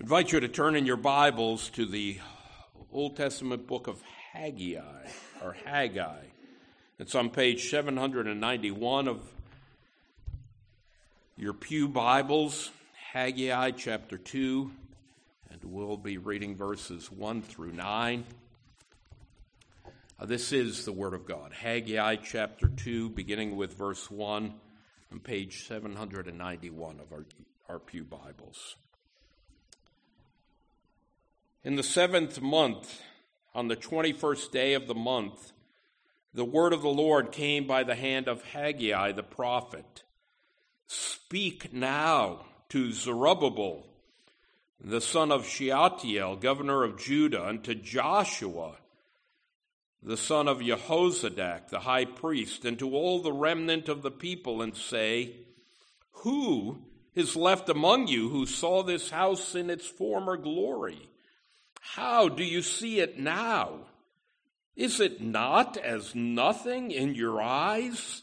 Invite you to turn in your Bibles to the Old Testament book of Haggai or Haggai. It's on page 791 of your Pew Bibles, Haggai chapter 2, and we'll be reading verses 1 through 9. Uh, this is the Word of God. Haggai chapter 2, beginning with verse 1 on page 791 of our, our Pew Bibles. In the seventh month, on the 21st day of the month, the word of the Lord came by the hand of Haggai the prophet. Speak now to Zerubbabel, the son of Shealtiel, governor of Judah, and to Joshua, the son of Jehozadak, the high priest, and to all the remnant of the people, and say, Who is left among you who saw this house in its former glory? How do you see it now? Is it not as nothing in your eyes?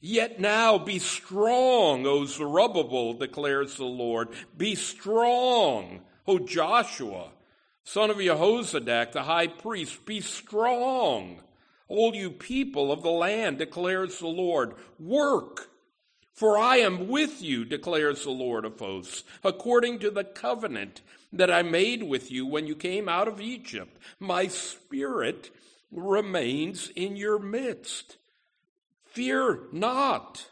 Yet now be strong, O Zerubbabel, declares the Lord. Be strong, O Joshua, son of Jehozadak, the high priest. Be strong, all you people of the land, declares the Lord. Work for I am with you, declares the Lord of hosts, according to the covenant that I made with you when you came out of Egypt. My spirit remains in your midst. Fear not.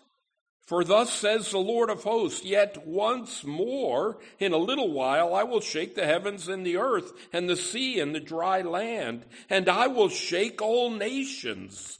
For thus says the Lord of hosts, yet once more, in a little while, I will shake the heavens and the earth and the sea and the dry land, and I will shake all nations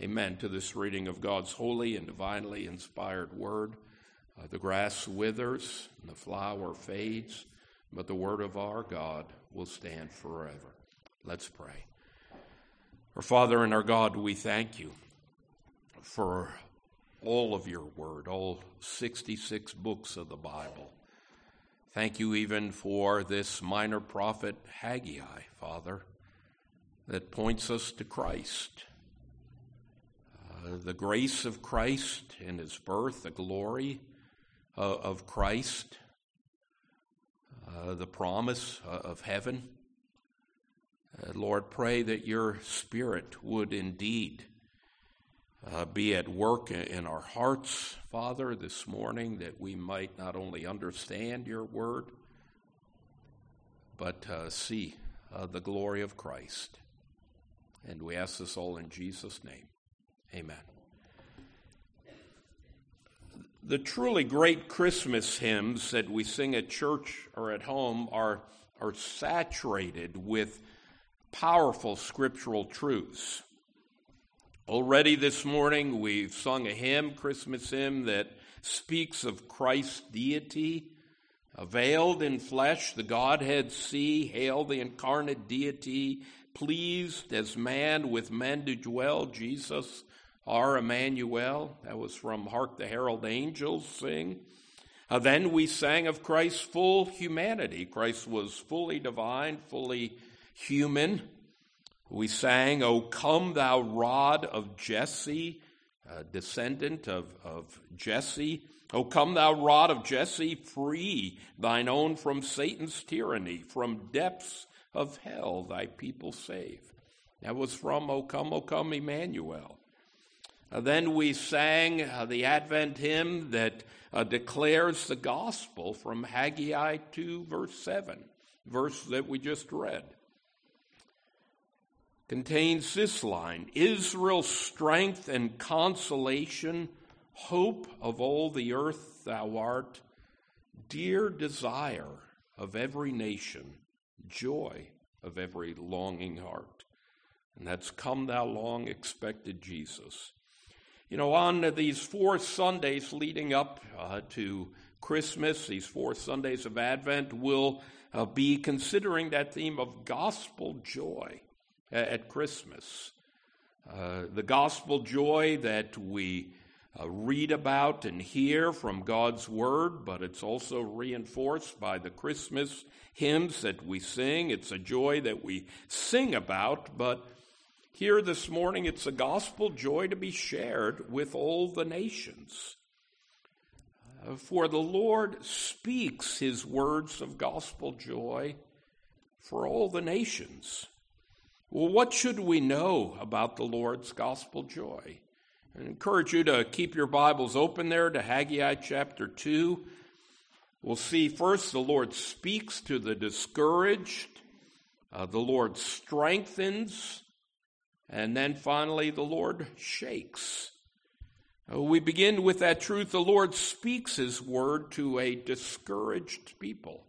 Amen to this reading of God's holy and divinely inspired word. Uh, the grass withers and the flower fades, but the word of our God will stand forever. Let's pray. Our Father and our God, we thank you for all of your word, all 66 books of the Bible. Thank you even for this minor prophet Haggai, Father, that points us to Christ the grace of Christ in his birth, the glory uh, of Christ, uh, the promise uh, of heaven. Uh, Lord, pray that your Spirit would indeed be at work in our hearts, Father, this morning, that we might not only understand your word, but see the glory of Christ. And we ask this all in Jesus' name. Amen. The truly great Christmas hymns that we sing at church or at home are, are saturated with powerful scriptural truths. Already this morning, we've sung a hymn, Christmas hymn, that speaks of Christ's deity. Veiled in flesh, the Godhead see, hail the incarnate deity, pleased as man with men to dwell, Jesus our Emmanuel. That was from Hark the Herald Angels Sing. Uh, then we sang of Christ's full humanity. Christ was fully divine, fully human. We sang, O come, thou rod of Jesse, descendant of, of Jesse. O come, thou rod of Jesse, free thine own from Satan's tyranny, from depths of hell thy people save. That was from O come, O come, Emmanuel. Uh, then we sang uh, the Advent hymn that uh, declares the gospel from Haggai 2, verse 7, verse that we just read. Contains this line Israel's strength and consolation, hope of all the earth thou art, dear desire of every nation, joy of every longing heart. And that's come thou long expected Jesus. You know, on these four Sundays leading up uh, to Christmas, these four Sundays of Advent, we'll uh, be considering that theme of gospel joy at, Christmas. Uh, the gospel joy that we uh, read about and hear from God's Word, but it's also reinforced by the Christmas hymns that we sing. It's a joy that we sing about, but here this morning it's a gospel joy to be shared with all the nations. Uh, for the Lord speaks his words of gospel joy for all the nations. Well, what should we know about the Lord's gospel joy? I encourage you to keep your Bibles open there to Haggai chapter 2. We'll see first the Lord speaks to the discouraged, uh, the Lord strengthens, and then finally the Lord shakes. Uh, we begin with that truth the Lord speaks His word to a discouraged people.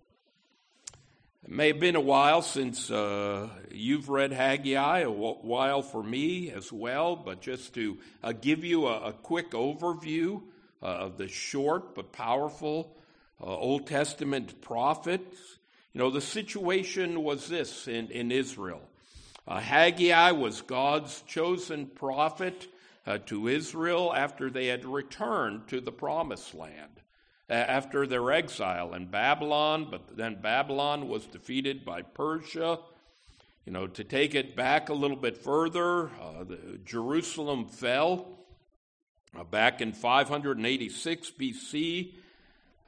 It may have been a while since uh, you've read Haggai, a while for me as well, but just to uh, give you a, a quick overview uh, of the short but powerful uh, Old Testament prophet. You know, the situation was this in, in Israel. Uh, Haggai was God's chosen prophet uh, to Israel after they had returned to the promised land after their exile in Babylon, but then Babylon was defeated by Persia. You know, to take it back a little bit further, uh, the, Jerusalem fell uh, back in 586 BC.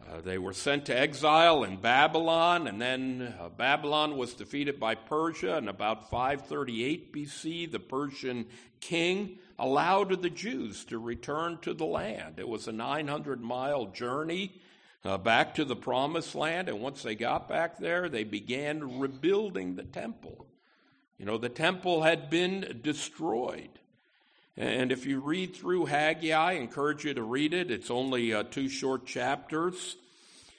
Uh, they were sent to exile in Babylon, and then uh, Babylon was defeated by Persia. And about 538 BC, the Persian king allowed the Jews to return to the land. It was a 900 mile journey uh, back to the promised land, and once they got back there, they began rebuilding the temple. You know, the temple had been destroyed. And if you read through Haggai, I encourage you to read it. It's only uh, two short chapters.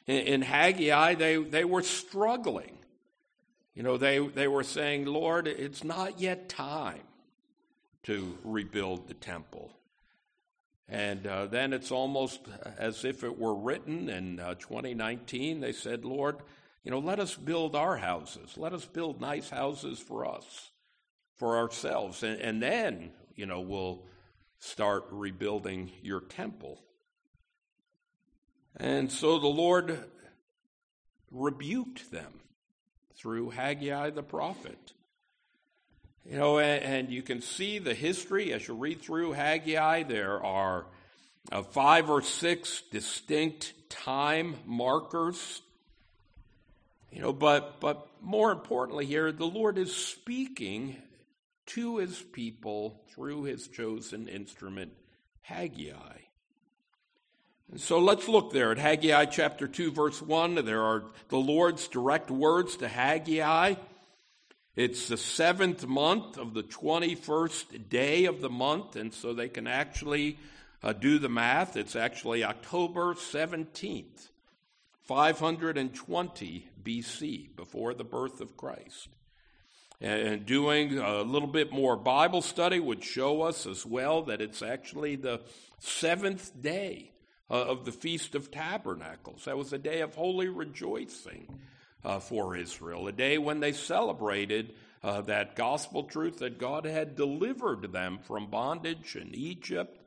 In, in Haggai, they, they were struggling. You know, they, they were saying, Lord, it's not yet time to rebuild the temple. And uh, then it's almost as if it were written in uh, 2019. They said, Lord, you know, let us build our houses. Let us build nice houses for us, for ourselves. And, and then, you know, we'll start rebuilding your temple. And so the Lord rebuked them through Haggai the prophet. You know, and, and, you can see the history as you read through Haggai. There are uh, five or six distinct time markers. You know, but but more importantly here, the Lord is speaking to his people through his chosen instrument, Haggai. And so let's look there at Haggai chapter 2, verse 1. There are the Lord's direct words to Haggai. It's the seventh month of the 21st day of the month, and so they can actually uh, do the math. It's actually October 17th, 520 BC, before the birth of Christ. And doing a little bit more Bible study would show us as well that it's actually the seventh day uh, of the Feast of Tabernacles. That was a day of holy rejoicing uh, for Israel, a day when they celebrated uh, that gospel truth that God had delivered them from bondage in Egypt,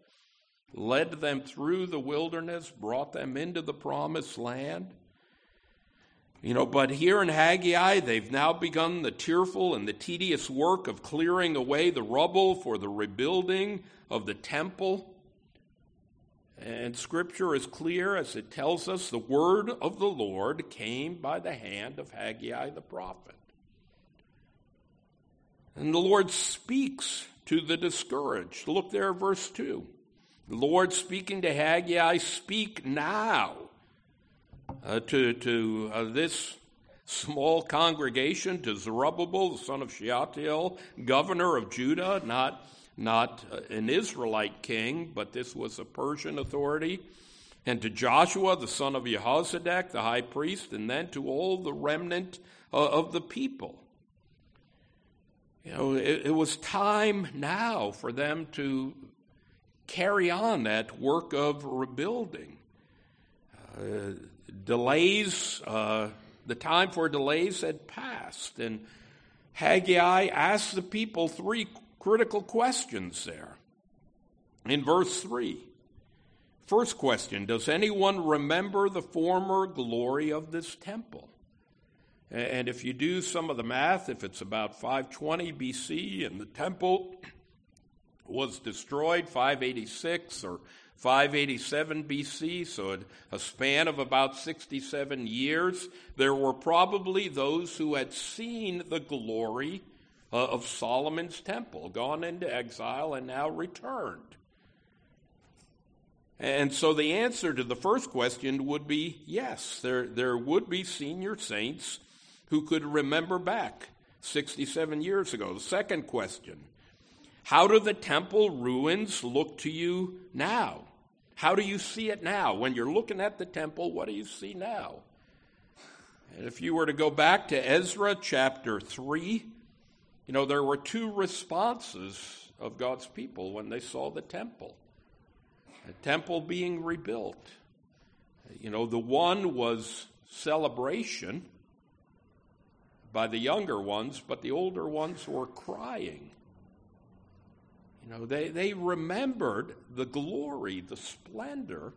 led them through the wilderness, brought them into the promised land. You know, but here in Haggai, they've now begun the tearful and the tedious work of clearing away the rubble for the rebuilding of the temple. And scripture is clear as it tells us the word of the Lord came by the hand of Haggai the prophet. And the Lord speaks to the discouraged. Look there, verse 2. The Lord speaking to Haggai, speak now uh, to, to uh, this small congregation, to Zerubbabel, the son of Shealtiel, governor of Judah, not not an Israelite king, but this was a Persian authority, and to Joshua, the son of Jehozadak, the high priest, and then to all the remnant uh, of the people. You know, it, it was time now for them to carry on that work of rebuilding. Uh, delays, uh, the time for delays had passed, and Haggai asked the people three critical questions there. In verse 3, first question Does anyone remember the former glory of this temple? And if you do some of the math, if it's about 520 BC and the temple was destroyed 586 or 587 BC, so a span of about 67 years, there were probably those who had seen the glory uh, of Solomon's temple, gone into exile and now returned. And so the answer to the first question would be yes, there, there would be senior saints who could remember back 67 years ago. The second question How do the temple ruins look to you now? How do you see it now? When you're looking at the temple, what do you see now? And if you were to go back to Ezra chapter 3, you know, there were two responses of God's people when they saw the temple. The temple being rebuilt. You know, the one was celebration by the younger ones, but the older ones were crying. You know, they, they remembered the glory, the splendor,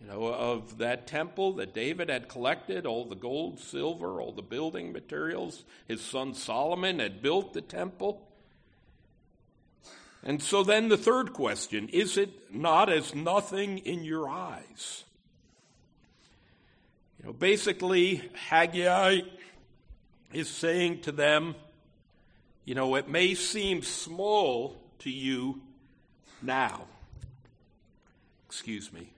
you know, of that temple that David had collected, all the gold, silver, all the building materials. His son Solomon had built the temple. And so then the third question is it not as nothing in your eyes? You know, basically, Haggai is saying to them, you know, it may seem small to you now. Excuse me.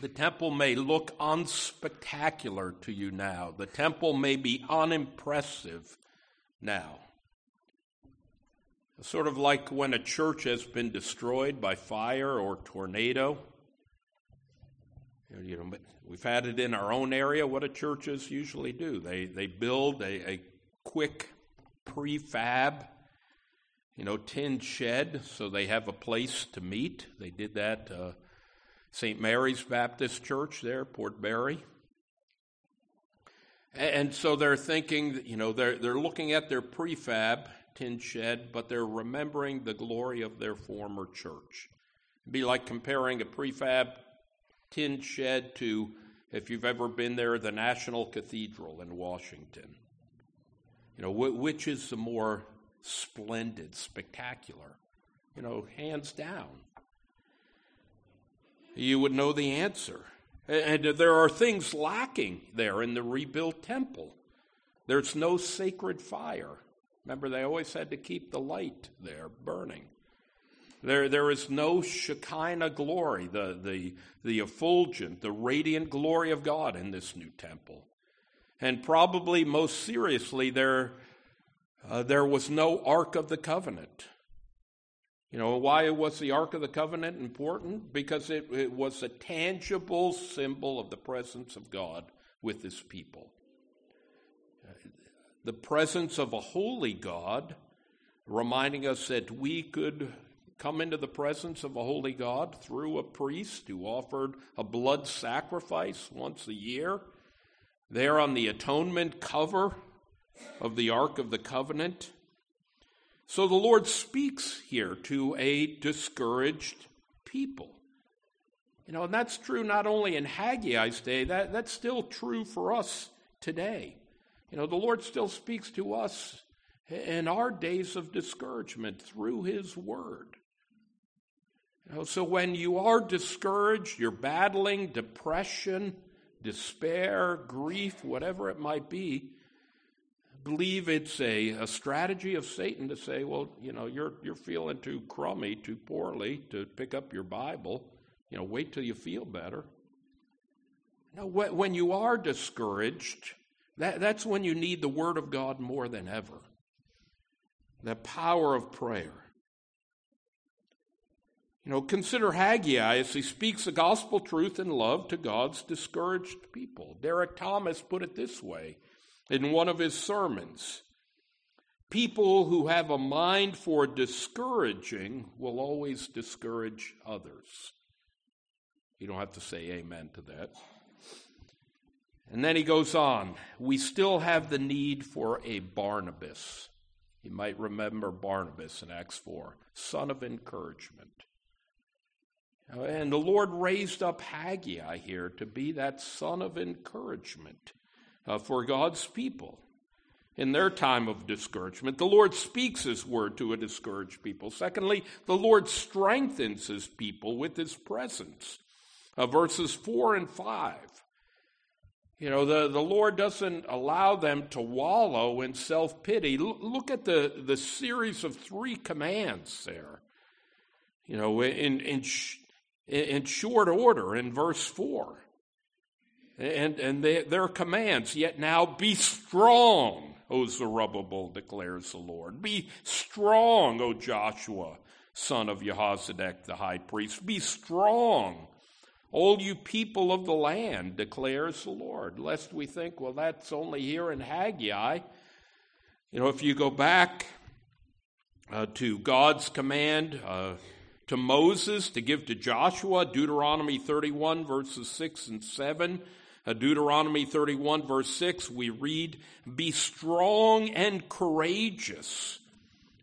The temple may look unspectacular to you now. The temple may be unimpressive now. Sort of like when a church has been destroyed by fire or tornado. You know, we've had it in our own area. What do churches usually do? They they build a, a quick prefab, you know, tin shed, so they have a place to meet. They did that uh, St. Mary's Baptist Church there, Port Barre. And so they're thinking, you know, they're, they're looking at their prefab tin shed, but they're remembering the glory of their former church. It'd be like comparing a prefab tin shed to, if you've ever been there, the National Cathedral in Washington. You know, which is the more splendid, spectacular? You know, hands down. You would know the answer. And there are things lacking there in the rebuilt temple. There's no sacred fire. Remember, they always had to keep the light there burning. There, there is no Shekinah glory, the, the, the effulgent, the radiant glory of God in this new temple. And probably most seriously, there, uh, there was no Ark of the Covenant. You know, why was the Ark of the Covenant important? Because it, it was a tangible symbol of the presence of God with his people. The presence of a holy God, reminding us that we could come into the presence of a holy God through a priest who offered a blood sacrifice once a year. There on the atonement cover of the Ark of the Covenant. So the Lord speaks here to a discouraged people. You know, and that's true not only in Haggai's day, that, that's still true for us today. You know, the Lord still speaks to us in our days of discouragement through His Word. Know, so when you are discouraged, you're battling depression, despair, grief, whatever it might be, believe it's a, a strategy of Satan to say, well, you know, you're, you're feeling too crummy, too poorly to pick up your Bible. You know, wait till you feel better. No, when you are discouraged, that, that's when you need the Word of God more than ever. The power of prayer. You know, consider Haggai as he speaks the gospel truth and love to God's discouraged people. Derek Thomas put it this way in one of his sermons. People who have a mind for discouraging will always discourage others. You don't have to say amen to that. And then he goes on, we still have the need for a Barnabas. You might remember Barnabas in Acts 4, son of encouragement. And the Lord raised up Haggai here to be that son of encouragement uh, for God's people in their time of discouragement. The Lord speaks his word to a discouraged people. Secondly, the Lord strengthens his people with his presence. Uh, verses 4 and 5. You know, the, the Lord doesn't allow them to wallow in self pity. L- look at the, the series of three commands there. You know, in, in, in short order in verse 4. And, and they, their commands, yet now be strong, O Zerubbabel, declares the Lord. Be strong, O Joshua, son of Jehozadak the high priest. Be strong, all you people of the land, declares the Lord. Lest we think, well, that's only here in Haggai. You know, if you go back uh, to God's command uh, to Moses to give to Joshua, Deuteronomy 31, verses 6 and 7, uh, Deuteronomy 31, verse 6, we read, Be strong and courageous.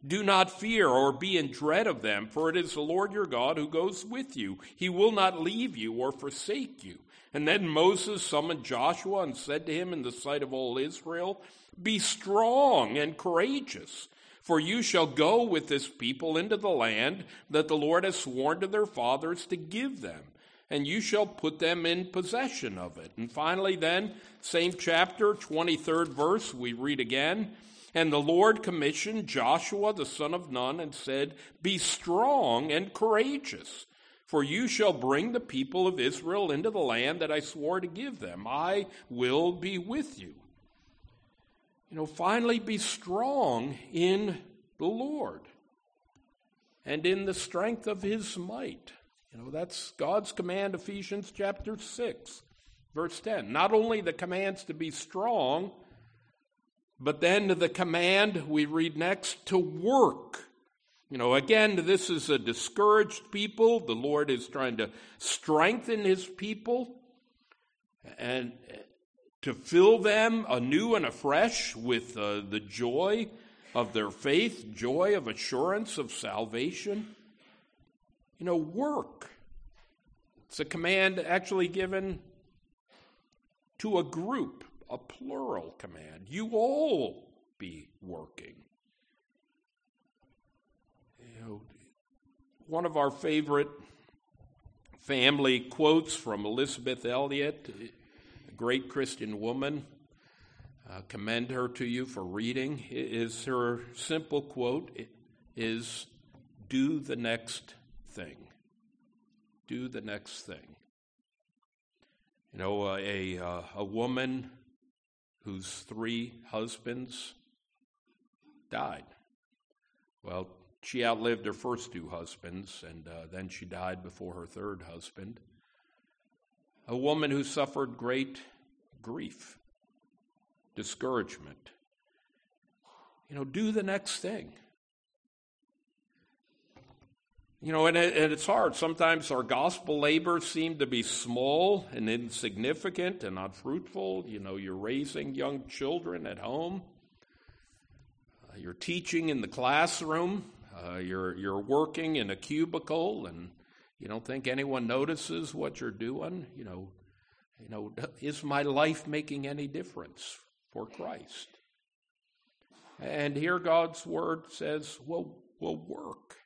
Do not fear or be in dread of them, for it is the Lord your God who goes with you. He will not leave you or forsake you. And then Moses summoned Joshua and said to him in the sight of all Israel, Be strong and courageous, for you shall go with this people into the land that the Lord has sworn to their fathers to give them, and you shall put them in possession of it. And finally, then, same chapter, 23rd verse, we read again. And the Lord commissioned Joshua the son of Nun and said, Be strong and courageous, for you shall bring the people of Israel into the land that I swore to give them. I will be with you. You know, finally, be strong in the Lord and in the strength of his might. You know, that's God's command, Ephesians chapter 6, verse 10. Not only the commands to be strong, but then the command we read next to work. You know, again, this is a discouraged people. The Lord is trying to strengthen his people and to fill them anew and afresh with uh, the joy of their faith, joy of assurance of salvation. You know, work. It's a command actually given to a group a plural command. You all be working. You know, one of our favorite family quotes from Elisabeth Elliot, great Christian woman, uh, commend her to you for reading, is her simple quote is do the next thing. Do the next thing. You know, a, a, a woman whose three husbands died. Well, she outlived her first two husbands, and uh, then she died before her third husband. A woman who suffered great grief, discouragement. You know, do the next thing. You know, and, it, and, it's hard. Sometimes our gospel labors seem to be small and insignificant and not fruitful. You know, you're raising young children at home, uh, you're teaching in the classroom, uh, you're, you're working in a cubicle, and you don't think anyone notices what you're doing. You know, you know, is my life making any difference for Christ? And here God's word says, well, well, work.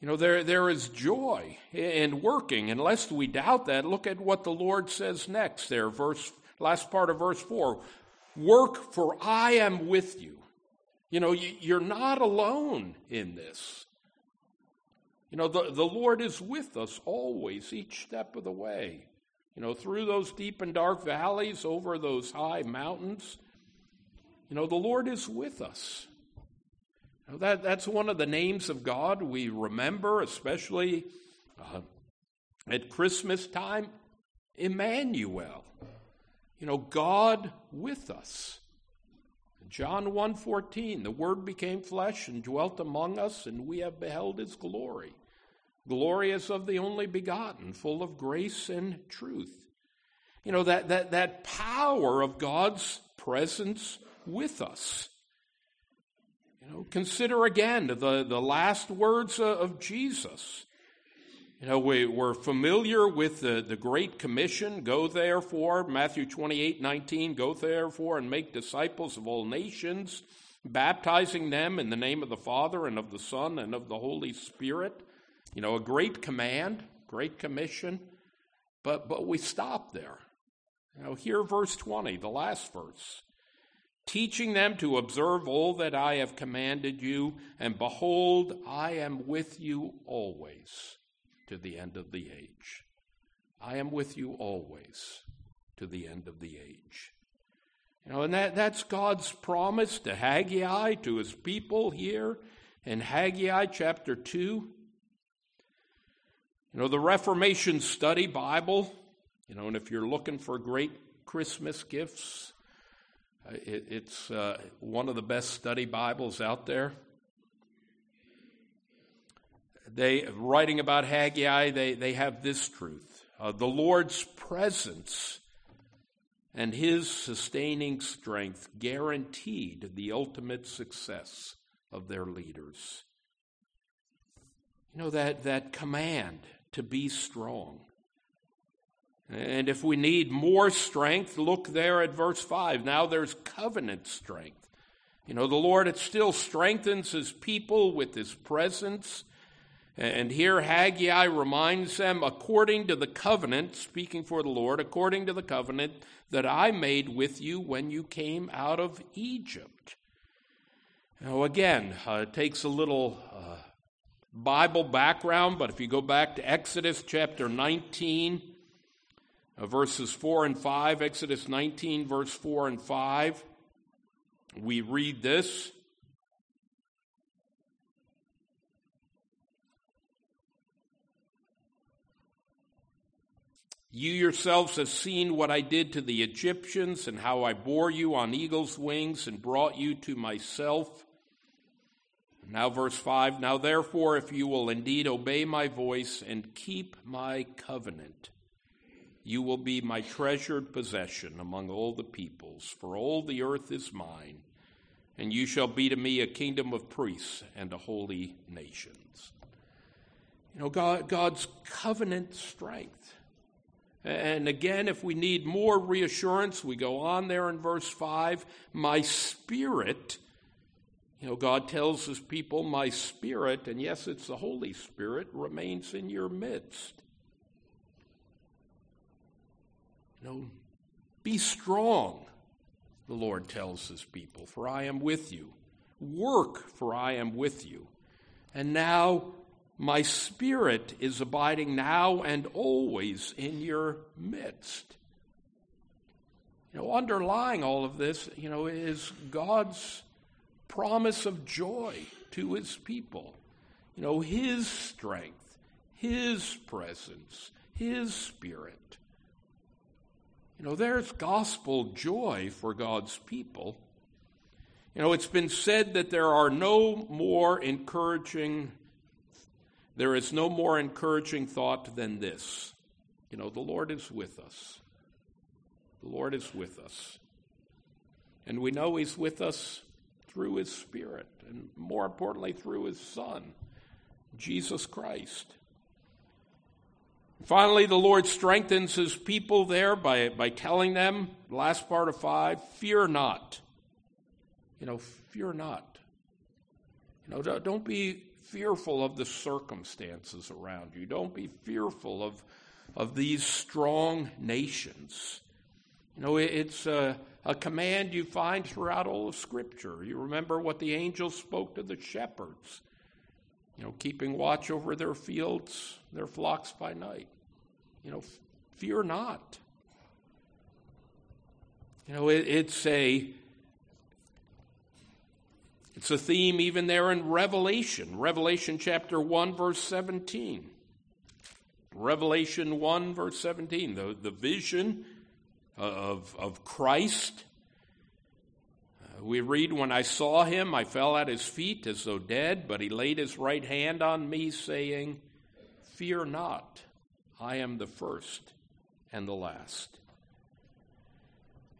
You know, there, there is joy in working. And lest we doubt that, look at what the Lord says next there, verse, last part of verse 4. Work, for I am with you. You know, you're not alone in this. You know, the, the Lord is with us always, each step of the way. You know, through those deep and dark valleys, over those high mountains. You know, the Lord is with us. That, that's one of the names of God we remember, especially uh, at Christmas time Emmanuel. You know, God with us. John 1:14, the word became flesh and dwelt among us and we have beheld his glory. Glorious of the only begotten, full of grace and truth. You know that that that power of God's presence with us. You know, consider again the, the last words of Jesus. You know, we, we're familiar with the, the Great Commission go therefore, Matthew 28 19, go therefore and make disciples of all nations, baptizing them in the name of the Father and of the Son and of the Holy Spirit. You know, a great command, great commission, but, but we stop there. Now, here, verse 20, the last verse teaching them to observe all that I have commanded you, and behold, I am with you always to the end of the age. I am with you always to the end of the age. You know, and that, that's God's promise to Haggai, to his people here in Haggai chapter 2. You know, the Reformation Study Bible, you know, and if you're looking for great Christmas gifts, uh, it, it's uh, one of the best study Bibles out there. They writing about Haggai, they, they have this truth. Uh, the Lord's presence and his sustaining strength guaranteed the ultimate success of their leaders. You know, that, that command to be strong. And if we need more strength, look there at verse 5. Now there's covenant strength. You know, the Lord, it still strengthens his people with his presence. And here Haggai reminds them, according to the covenant, speaking for the Lord, according to the covenant that I made with you when you came out of Egypt. Now, again, uh, it takes a little uh, Bible background, but if you go back to Exodus chapter 19, uh, verses 4 and 5, Exodus 19, verse 4 and 5. We read this. You yourselves have seen what I did to the Egyptians and how I bore you on eagle's wings and brought you to myself. Now, verse 5 Now, therefore, if you will indeed obey my voice and keep my covenant, you will be my treasured possession among all the peoples, for all the earth is mine, and you shall be to me a kingdom of priests and a holy nations. You know, God, God's covenant strength. And again, if we need more reassurance, we go on there in verse 5 My spirit, you know, God tells his people, My spirit, and yes, it's the Holy Spirit, remains in your midst. No, be strong, the Lord tells his people, for I am with you. Work, for I am with you. And now my spirit is abiding now and always in your midst. You know, underlying all of this, you know, is God's promise of joy to his people. You know, his strength, his presence, his spirit. You know, there's gospel joy for God's people. You know, it's been said that there are no more encouraging, there is no more encouraging thought than this. You know, the Lord is with us. The Lord is with us. And we know He's with us through His Spirit, and more importantly, through His Son, Jesus Christ. Finally, the Lord strengthens his people there by, by telling them, last part of five, fear not. You know, fear not. You know, don't be fearful of the circumstances around you. Don't be fearful of, of these strong nations. You know, it's a, a command you find throughout all of Scripture. You remember what the angels spoke to the shepherds you know, keeping watch over their fields, their flocks by night. You know, fear not. You know, it, it's a it's a theme even there in Revelation, Revelation chapter 1, verse 17. Revelation 1, verse 17, the, the vision of, of Christ uh, We read, When I saw him, I fell at his feet as though dead, but he laid his right hand on me, saying, Fear not, I am the first and the last.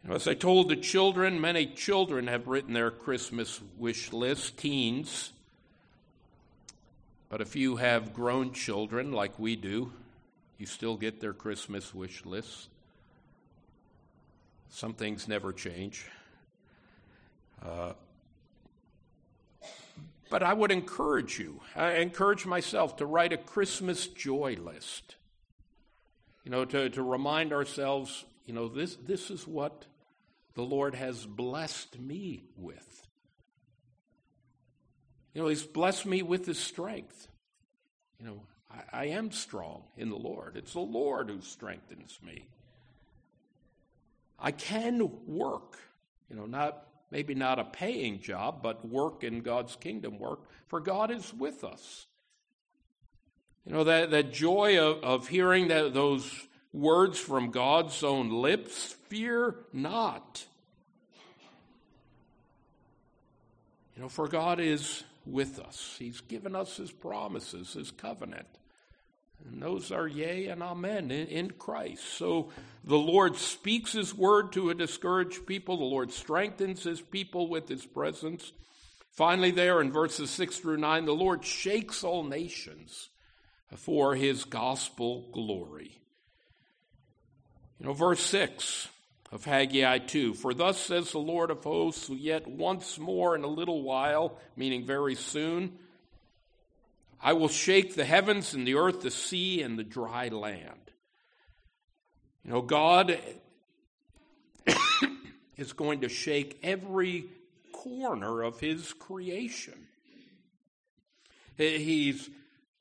As I told the children, many children have written their Christmas wish list, teens. But if you have grown children like we do, you still get their Christmas wish lists. Some things never change. Uh, but I would encourage you, I encourage myself to write a Christmas joy list. You know, to, to remind ourselves, you know, this, this is what the Lord has blessed me with. You know, He's blessed me with His strength. You know, I, I am strong in the Lord. It's the Lord who strengthens me. I can work, you know, not maybe not a paying job, but work in God's kingdom work, for God is with us. You know, that, that joy of, of hearing that, those words from God's own lips fear not. You know, for God is with us. He's given us His promises, His covenant. And those are yea and amen in, in, Christ. So the Lord speaks His word to a discouraged people. The Lord strengthens His people with His presence. Finally, there in verses 6 through 9, the Lord shakes all nations for His gospel glory. You know, verse 6 of Haggai 2 For thus says the Lord of hosts, yet once more in a little while, meaning very soon, I will shake the heavens and the earth, the sea, and the dry land. You know, God is going to shake every corner of his creation. He's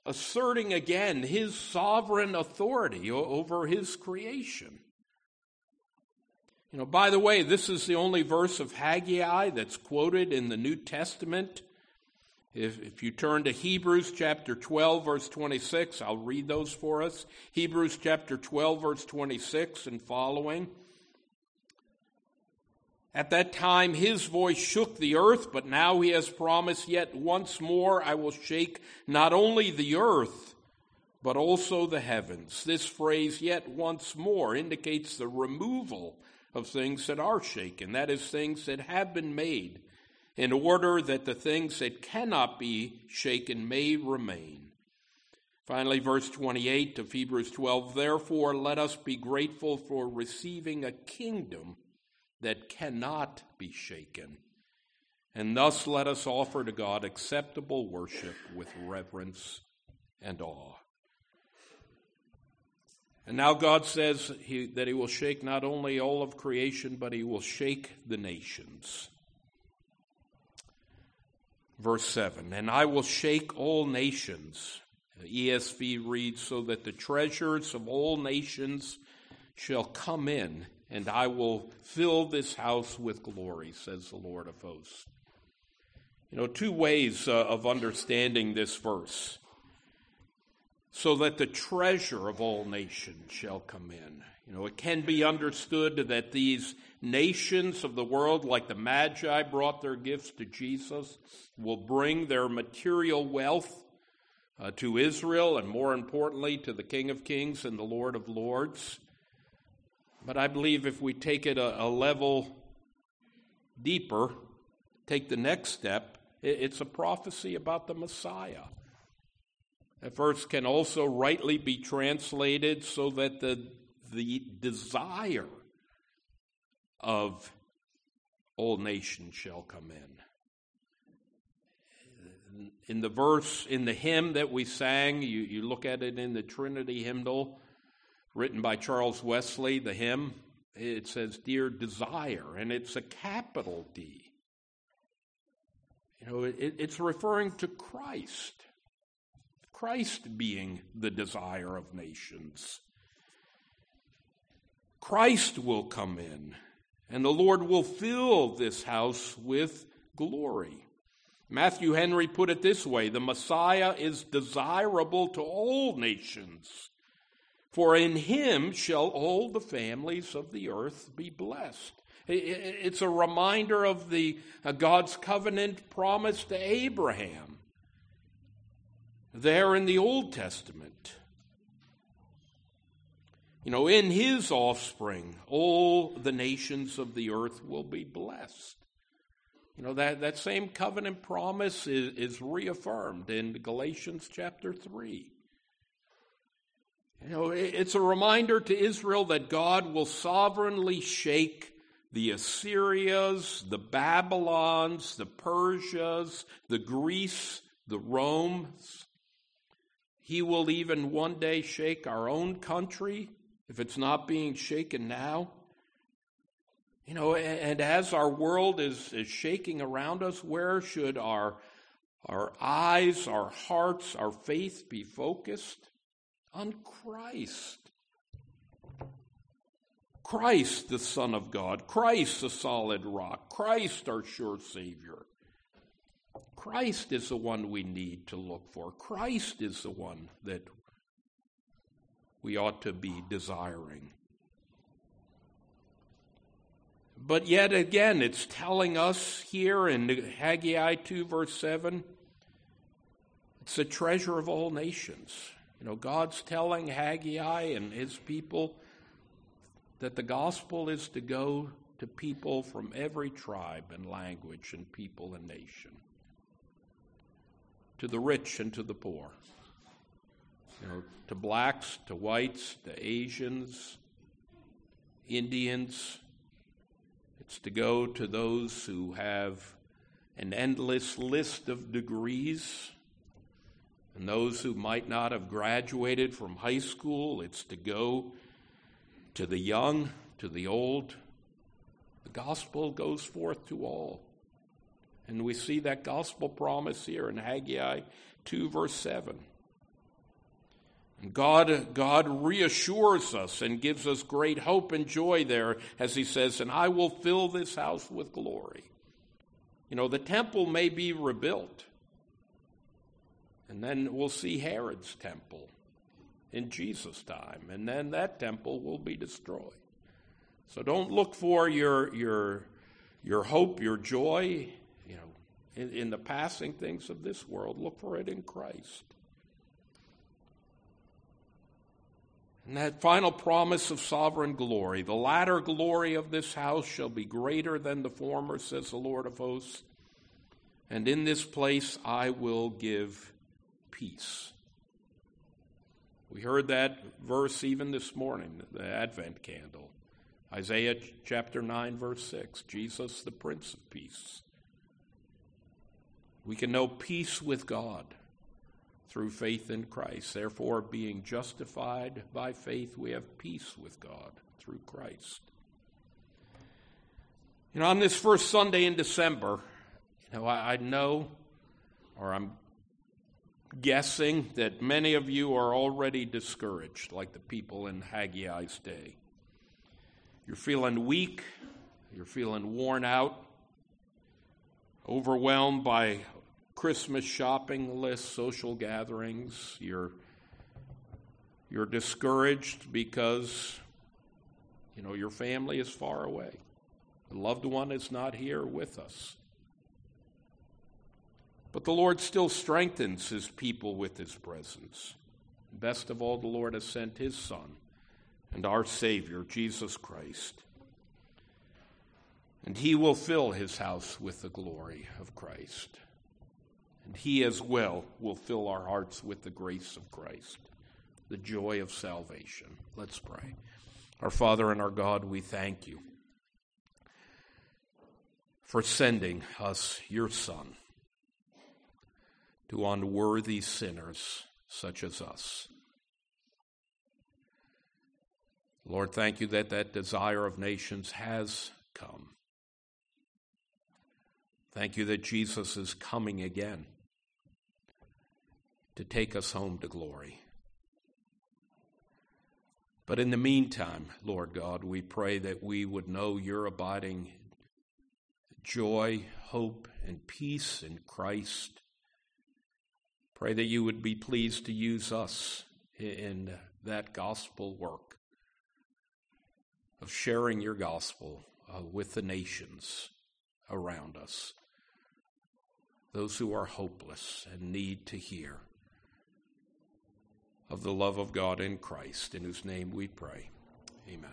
asserting again his sovereign authority over his creation. You know, by the way, this is the only verse of Haggai that's quoted in the New Testament. If, if you turn to Hebrews chapter 12, verse 26, I'll read those for us. Hebrews chapter 12, verse 26 and following. At that time, his voice shook the earth, but now he has promised, yet once more I will shake not only the earth, but also the heavens. This phrase, yet once more, indicates the removal of things that are shaken, that is, things that have been made, in order that the things that cannot be shaken may remain. Finally, verse 28 of Hebrews 12 Therefore, let us be grateful for receiving a kingdom that cannot be shaken. And thus let us offer to God acceptable worship with reverence and awe. And now God says he, that He will shake not only all of creation, but He will shake the nations. Verse 7 And I will shake all nations. The ESV reads, So that the treasures of all nations shall come in, and I will fill this house with glory, says the Lord of hosts. You know, two ways uh, of understanding this verse so that the treasure of all nations shall come in. You know, it can be understood that these nations of the world, like the Magi brought their gifts to Jesus, will bring their material wealth uh, to Israel and, more importantly, to the King of Kings and the Lord of Lords. But I believe if we take it a, a level deeper, take the next step, it, it's a prophecy about the Messiah. That verse can also rightly be translated so that the, the desire of all nations shall come in. In the verse, in the hymn that we sang, you, you look at it in the Trinity hymnal written by Charles Wesley, the hymn, it says, Dear Desire, and it's a capital D. You know, it, it's referring to Christ. Christ being the desire of nations. Christ will come in, and the Lord will fill this house with glory. Matthew Henry put it this way The Messiah is desirable to all nations, for in him shall all the families of the earth be blessed. It's a reminder of the uh, God's covenant promise to Abraham there in the Old Testament. You know, in his offspring, all the nations of the earth will be blessed. You know, that, that same covenant promise is, is reaffirmed in Galatians chapter 3. You know, it's a reminder to Israel that God will sovereignly shake the Assyrias, the Babylons, the Persias, the Greece, the Romes. He will even one day shake our own country if it's not being shaken now. You know, and as our world is, is shaking around us, where should our, our eyes, our hearts, our faith be focused? On Christ. Christ, the Son of God, Christ, the solid rock, Christ, our sure Savior. Christ is the one we need to look for. Christ is the one that we ought to be desiring. But yet again, it's telling us here in Haggai 2, verse 7, it's the treasure of all nations. You know, God's telling Haggai and his people that the gospel is to go to people from every tribe and language and people and nation, to the rich and to the poor, you know, to blacks, to whites, to Asians, Indians, it's to go to those who have an endless list of degrees and those who might not have graduated from high school. It's to go to the young, to the old. The gospel goes forth to all. And we see that gospel promise here in Haggai 2, verse 7. God, God reassures us and gives us great hope and joy there as he says, and I will fill this house with glory. You know, the temple may be rebuilt. And then we'll see Herod's temple in Jesus' time. And then that temple will be destroyed. So don't look for your, your, your hope, your joy, you know, in, in the passing things of this world. Look for it in Christ. And that final promise of sovereign glory, the latter glory of this house shall be greater than the former, says the Lord of hosts. And in this place I will give peace. We heard that verse even this morning, the Advent candle. Isaiah chapter 9, verse 6 Jesus, the Prince of Peace. We can know peace with God through faith in Christ. Therefore, being justified by faith, we have peace with God through Christ. You know, on this first Sunday in December, you know, I, I know, or I'm guessing that many of you are already discouraged, like the people in Haggai's day. You're feeling weak, you're feeling worn out, overwhelmed by Christmas shopping lists, social gatherings. You're, you're discouraged because, you know, your family is far away. A loved one is not here with us. But the Lord still strengthens his people with his presence. Best of all, the Lord has sent his Son and our Savior, Jesus Christ. And he will fill his house with the glory of Christ and He as well will fill our hearts with the grace of Christ, the joy of salvation. Let's pray. Our Father and our God, we thank you for sending us your Son to unworthy sinners such as us. Lord, thank you that that desire of nations has come. Thank you that Jesus is coming again to take us home to glory. But in the meantime, Lord God, we pray that we would know your abiding joy, hope, and peace in Christ. Pray that you would be pleased to use us in that gospel work of sharing your gospel uh, with the nations around us, those who are hopeless and need to hear of the love of God in Christ, in whose name we pray. Amen.